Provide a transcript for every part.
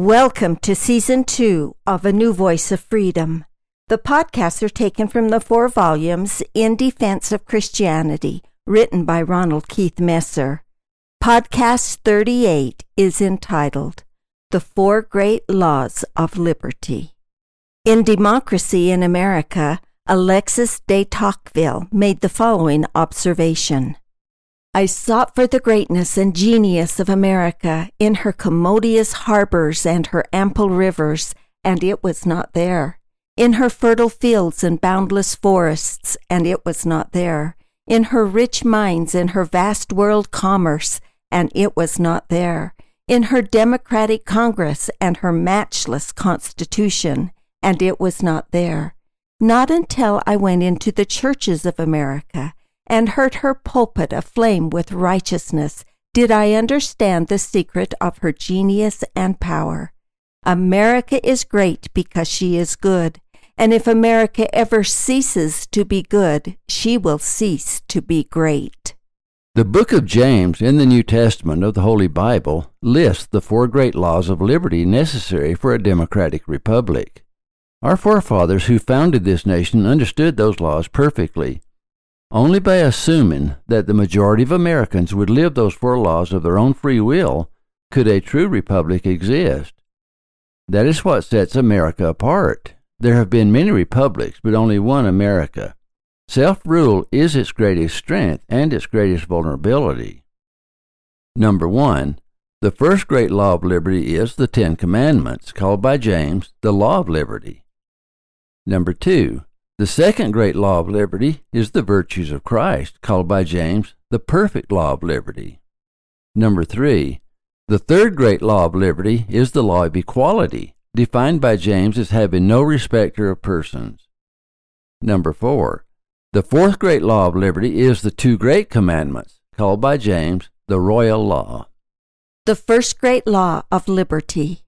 Welcome to season two of A New Voice of Freedom. The podcasts are taken from the four volumes In Defense of Christianity, written by Ronald Keith Messer. Podcast 38 is entitled The Four Great Laws of Liberty. In Democracy in America, Alexis de Tocqueville made the following observation. I sought for the greatness and genius of America in her commodious harbors and her ample rivers, and it was not there. In her fertile fields and boundless forests, and it was not there. In her rich mines and her vast world commerce, and it was not there. In her democratic Congress and her matchless Constitution, and it was not there. Not until I went into the churches of America and heard her pulpit aflame with righteousness, did I understand the secret of her genius and power. America is great because she is good, and if America ever ceases to be good, she will cease to be great. The book of James in the New Testament of the Holy Bible lists the four great laws of liberty necessary for a democratic republic. Our forefathers who founded this nation understood those laws perfectly only by assuming that the majority of Americans would live those four laws of their own free will could a true republic exist. That is what sets America apart. There have been many republics, but only one America. Self rule is its greatest strength and its greatest vulnerability. Number one, the first great law of liberty is the Ten Commandments, called by James the law of liberty. Number two, the second great law of liberty is the virtues of Christ, called by James the perfect law of liberty. Number three, the third great law of liberty is the law of equality, defined by James as having no respecter of persons. Number four, the fourth great law of liberty is the two great commandments, called by James the royal law. The first great law of liberty.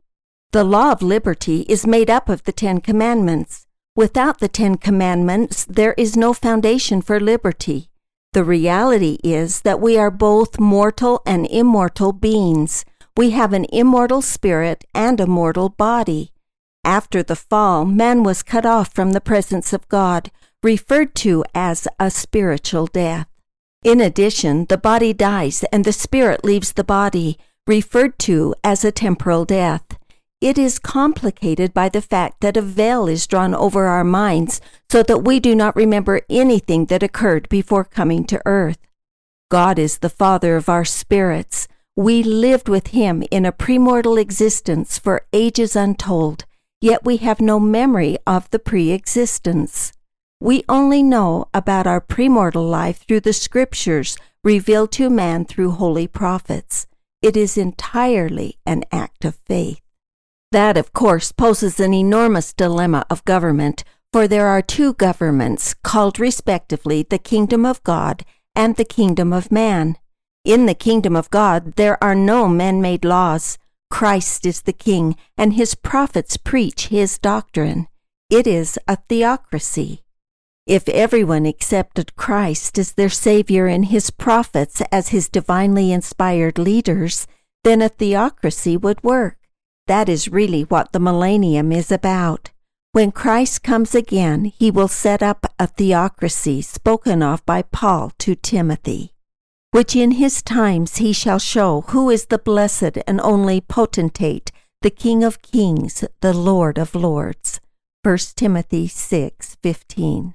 The law of liberty is made up of the Ten Commandments. Without the Ten Commandments, there is no foundation for liberty. The reality is that we are both mortal and immortal beings. We have an immortal spirit and a mortal body. After the fall, man was cut off from the presence of God, referred to as a spiritual death. In addition, the body dies and the spirit leaves the body, referred to as a temporal death. It is complicated by the fact that a veil is drawn over our minds so that we do not remember anything that occurred before coming to earth. God is the Father of our spirits. We lived with Him in a premortal existence for ages untold, yet we have no memory of the pre existence. We only know about our premortal life through the scriptures revealed to man through holy prophets. It is entirely an act of faith. That, of course, poses an enormous dilemma of government, for there are two governments called respectively the kingdom of God and the kingdom of man. In the kingdom of God there are no man made laws. Christ is the king, and his prophets preach his doctrine. It is a theocracy. If everyone accepted Christ as their Savior and his prophets as his divinely inspired leaders, then a theocracy would work. That is really what the millennium is about. When Christ comes again, he will set up a theocracy spoken of by Paul to Timothy, which in his times he shall show who is the blessed and only potentate, the King of kings, the Lord of lords. 1 Timothy 6:15.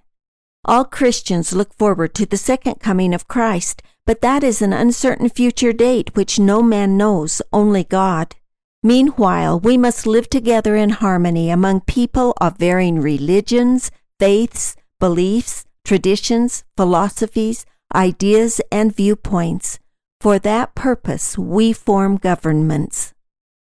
All Christians look forward to the second coming of Christ, but that is an uncertain future date which no man knows, only God. Meanwhile, we must live together in harmony among people of varying religions, faiths, beliefs, traditions, philosophies, ideas, and viewpoints. For that purpose, we form governments.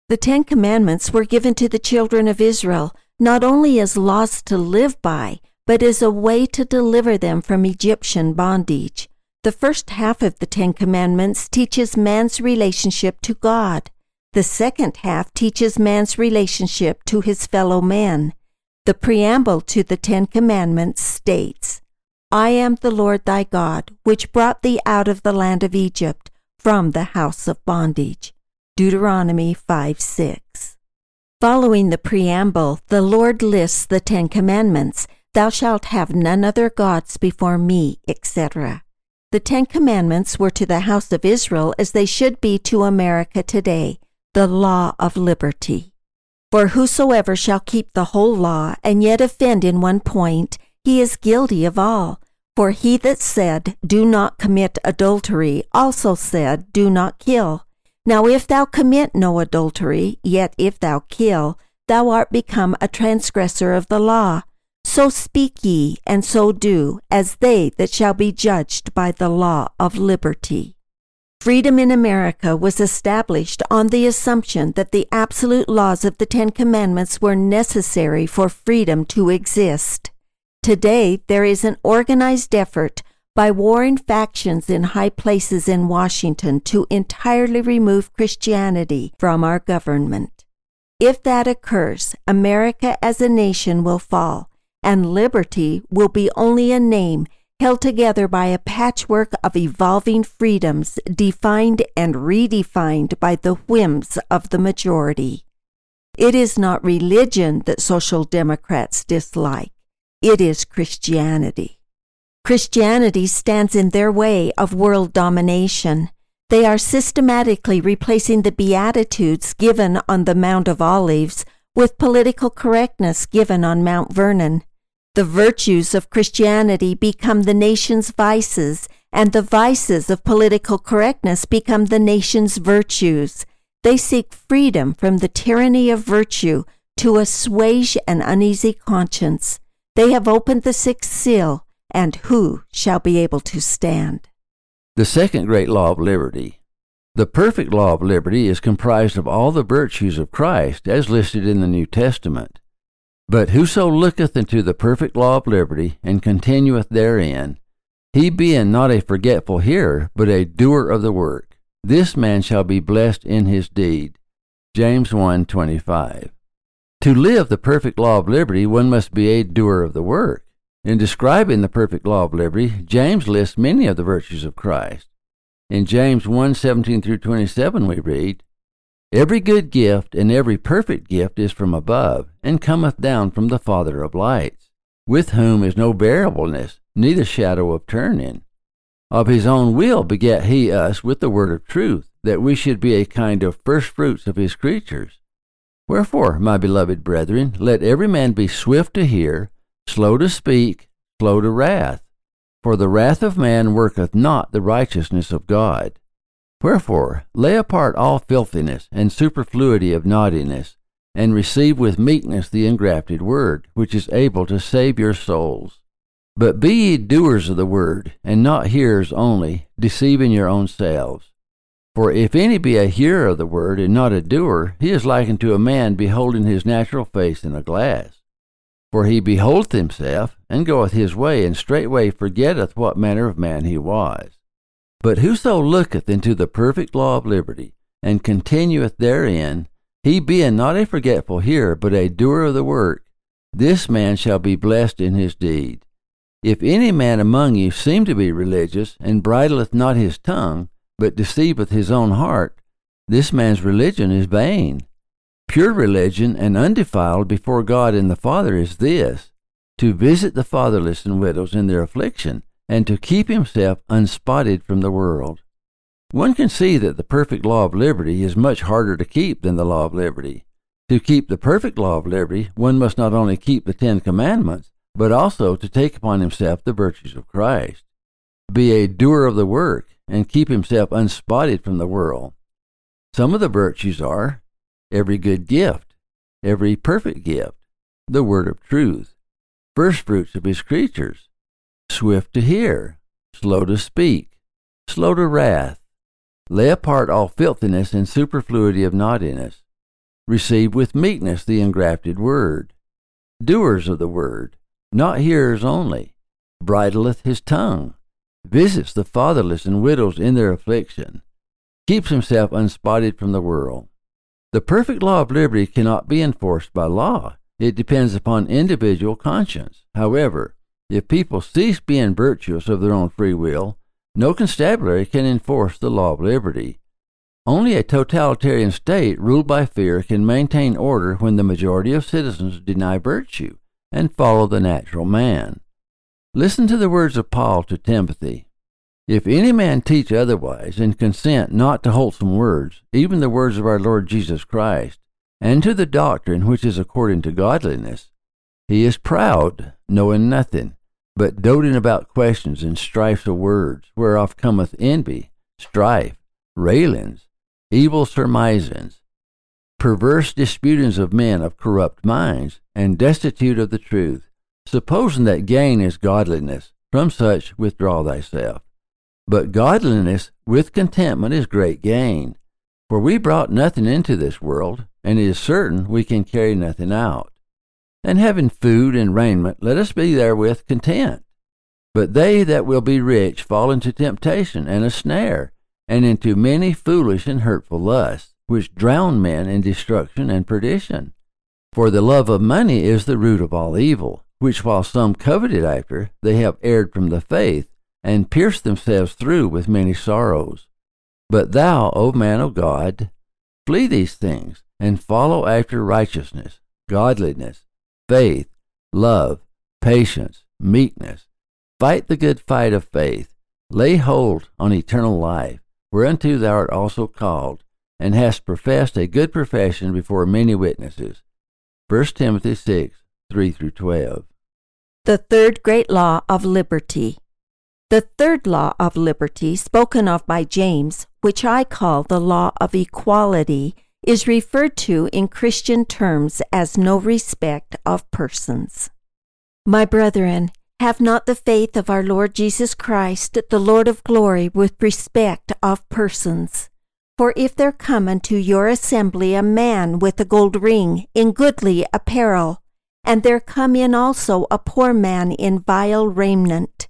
The Ten Commandments were given to the children of Israel not only as laws to live by, but as a way to deliver them from Egyptian bondage. The first half of the Ten Commandments teaches man's relationship to God. The second half teaches man's relationship to his fellow man. The preamble to the Ten Commandments states, I am the Lord thy God, which brought thee out of the land of Egypt, from the house of bondage. Deuteronomy 5 6. Following the preamble, the Lord lists the Ten Commandments Thou shalt have none other gods before me, etc. The Ten Commandments were to the house of Israel as they should be to America today the law of liberty. For whosoever shall keep the whole law and yet offend in one point, he is guilty of all. For he that said, Do not commit adultery, also said, Do not kill. Now if thou commit no adultery, yet if thou kill, thou art become a transgressor of the law. So speak ye, and so do, as they that shall be judged by the law of liberty. Freedom in America was established on the assumption that the absolute laws of the Ten Commandments were necessary for freedom to exist. Today, there is an organized effort by warring factions in high places in Washington to entirely remove Christianity from our government. If that occurs, America as a nation will fall, and liberty will be only a name held together by a patchwork of evolving freedoms defined and redefined by the whims of the majority. It is not religion that social democrats dislike, it is Christianity. Christianity stands in their way of world domination. They are systematically replacing the Beatitudes given on the Mount of Olives with political correctness given on Mount Vernon. The virtues of Christianity become the nation's vices, and the vices of political correctness become the nation's virtues. They seek freedom from the tyranny of virtue to assuage an uneasy conscience. They have opened the sixth seal, and who shall be able to stand? The second great law of liberty. The perfect law of liberty is comprised of all the virtues of Christ as listed in the New Testament. But whoso looketh into the perfect law of liberty, and continueth therein, he being not a forgetful hearer, but a doer of the work, this man shall be blessed in his deed. James 1:25. To live the perfect law of liberty, one must be a doer of the work. In describing the perfect law of liberty, James lists many of the virtues of Christ. In James 1:17 through 27 we read, Every good gift and every perfect gift is from above, and cometh down from the Father of lights, with whom is no variableness, neither shadow of turning. Of his own will begat he us with the word of truth, that we should be a kind of firstfruits of his creatures. Wherefore, my beloved brethren, let every man be swift to hear, slow to speak, slow to wrath. For the wrath of man worketh not the righteousness of God. Wherefore, lay apart all filthiness and superfluity of naughtiness, and receive with meekness the engrafted word, which is able to save your souls. But be ye doers of the word, and not hearers only, deceiving your own selves. For if any be a hearer of the word, and not a doer, he is likened to a man beholding his natural face in a glass. For he beholdeth himself, and goeth his way, and straightway forgetteth what manner of man he was. But whoso looketh into the perfect law of liberty, and continueth therein, he being not a forgetful hearer, but a doer of the work, this man shall be blessed in his deed. If any man among you seem to be religious, and bridleth not his tongue, but deceiveth his own heart, this man's religion is vain. Pure religion and undefiled before God and the Father is this to visit the fatherless and widows in their affliction, and to keep himself unspotted from the world. One can see that the perfect law of liberty is much harder to keep than the law of liberty. To keep the perfect law of liberty, one must not only keep the Ten Commandments, but also to take upon himself the virtues of Christ, be a doer of the work, and keep himself unspotted from the world. Some of the virtues are every good gift, every perfect gift, the word of truth, first fruits of his creatures, swift to hear, slow to speak, slow to wrath. Lay apart all filthiness and superfluity of naughtiness. Receive with meekness the engrafted word. Doers of the word, not hearers only. Bridleth his tongue. Visits the fatherless and widows in their affliction. Keeps himself unspotted from the world. The perfect law of liberty cannot be enforced by law. It depends upon individual conscience. However, if people cease being virtuous of their own free will, no constabulary can enforce the law of liberty. Only a totalitarian state ruled by fear can maintain order when the majority of citizens deny virtue and follow the natural man. Listen to the words of Paul to Timothy. If any man teach otherwise, and consent not to wholesome words, even the words of our Lord Jesus Christ, and to the doctrine which is according to godliness, he is proud, knowing nothing, but doting about questions and strifes of words, whereof cometh envy, strife, railings, evil surmisings, perverse disputings of men of corrupt minds, and destitute of the truth, supposing that gain is godliness. From such withdraw thyself. But godliness with contentment is great gain. For we brought nothing into this world, and it is certain we can carry nothing out. And having food and raiment, let us be therewith content. But they that will be rich fall into temptation and a snare, and into many foolish and hurtful lusts, which drown men in destruction and perdition. For the love of money is the root of all evil, which while some coveted after, they have erred from the faith, and pierced themselves through with many sorrows. But thou, O man of God, flee these things, and follow after righteousness, godliness, faith, love, patience, meekness. Fight the good fight of faith. Lay hold on eternal life, whereunto thou art also called, and hast professed a good profession before many witnesses. 1 Timothy 6, 3 through 12. The third great law of liberty. The third law of liberty, spoken of by James, which I call the law of equality, is referred to in Christian terms as no respect of persons. My brethren, have not the faith of our Lord Jesus Christ, the Lord of glory, with respect of persons. For if there come unto your assembly a man with a gold ring in goodly apparel, and there come in also a poor man in vile raiment,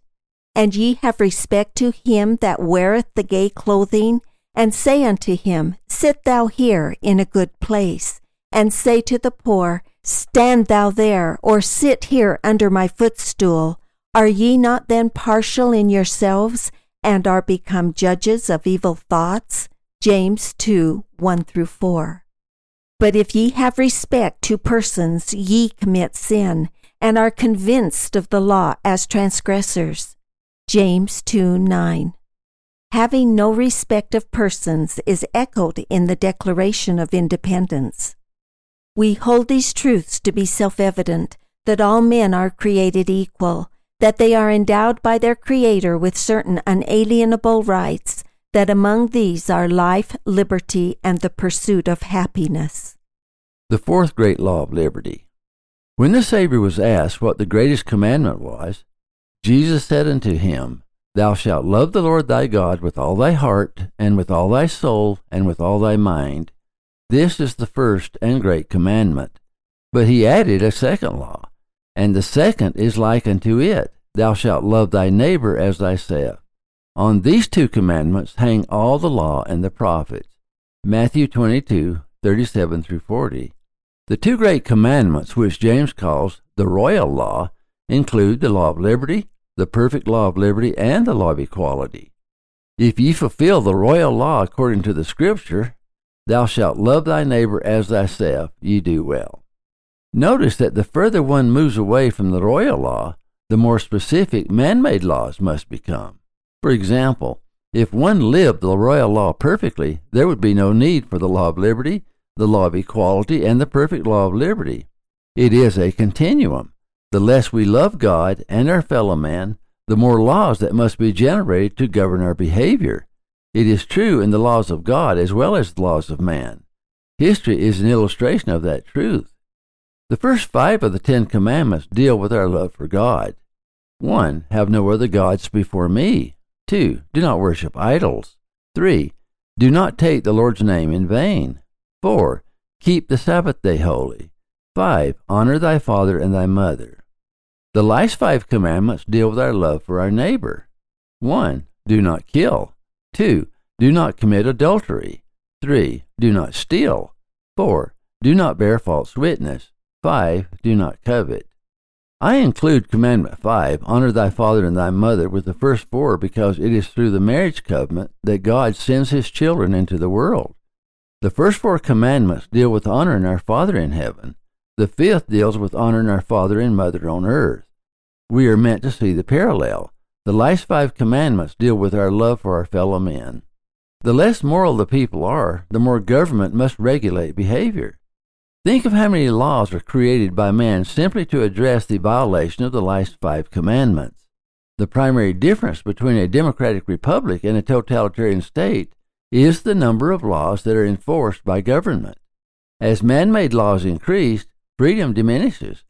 and ye have respect to him that weareth the gay clothing, and say unto him, Sit thou here in a good place, and say to the poor, Stand thou there, or sit here under my footstool. Are ye not then partial in yourselves, and are become judges of evil thoughts? James 2 1 through 4. But if ye have respect to persons, ye commit sin, and are convinced of the law as transgressors. James 2 9. Having no respect of persons is echoed in the Declaration of Independence. We hold these truths to be self evident that all men are created equal, that they are endowed by their Creator with certain unalienable rights, that among these are life, liberty, and the pursuit of happiness. The fourth great law of liberty. When the Savior was asked what the greatest commandment was, Jesus said unto him, Thou shalt love the Lord thy God with all thy heart, and with all thy soul, and with all thy mind. This is the first and great commandment. But he added a second law, and the second is like unto it Thou shalt love thy neighbor as thyself. On these two commandments hang all the law and the prophets. Matthew 22, 37 through 40. The two great commandments, which James calls the royal law, include the law of liberty, the perfect law of liberty, and the law of equality. If ye fulfill the royal law according to the Scripture, thou shalt love thy neighbor as thyself, ye do well. Notice that the further one moves away from the royal law, the more specific man made laws must become. For example, if one lived the royal law perfectly, there would be no need for the law of liberty, the law of equality, and the perfect law of liberty. It is a continuum. The less we love God and our fellow man, the more laws that must be generated to govern our behavior. It is true in the laws of God as well as the laws of man. History is an illustration of that truth. The first five of the Ten Commandments deal with our love for God. 1. Have no other gods before me. 2. Do not worship idols. 3. Do not take the Lord's name in vain. 4. Keep the Sabbath day holy. 5. Honor thy father and thy mother. The last five commandments deal with our love for our neighbor. 1. Do not kill. 2. Do not commit adultery. 3. Do not steal. 4. Do not bear false witness. 5. Do not covet. I include Commandment 5, honor thy father and thy mother, with the first four because it is through the marriage covenant that God sends his children into the world. The first four commandments deal with honoring our Father in heaven. The fifth deals with honoring our father and mother on earth. We are meant to see the parallel. The last five commandments deal with our love for our fellow men. The less moral the people are, the more government must regulate behavior. Think of how many laws are created by man simply to address the violation of the last five commandments. The primary difference between a democratic republic and a totalitarian state is the number of laws that are enforced by government. As man made laws increase, freedom diminishes.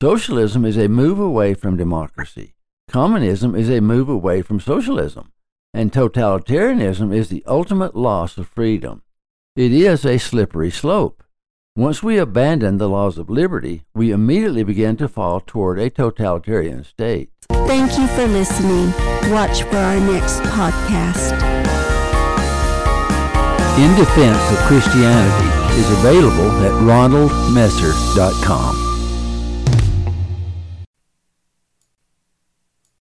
Socialism is a move away from democracy. Communism is a move away from socialism. And totalitarianism is the ultimate loss of freedom. It is a slippery slope. Once we abandon the laws of liberty, we immediately begin to fall toward a totalitarian state. Thank you for listening. Watch for our next podcast. In Defense of Christianity is available at ronaldmesser.com.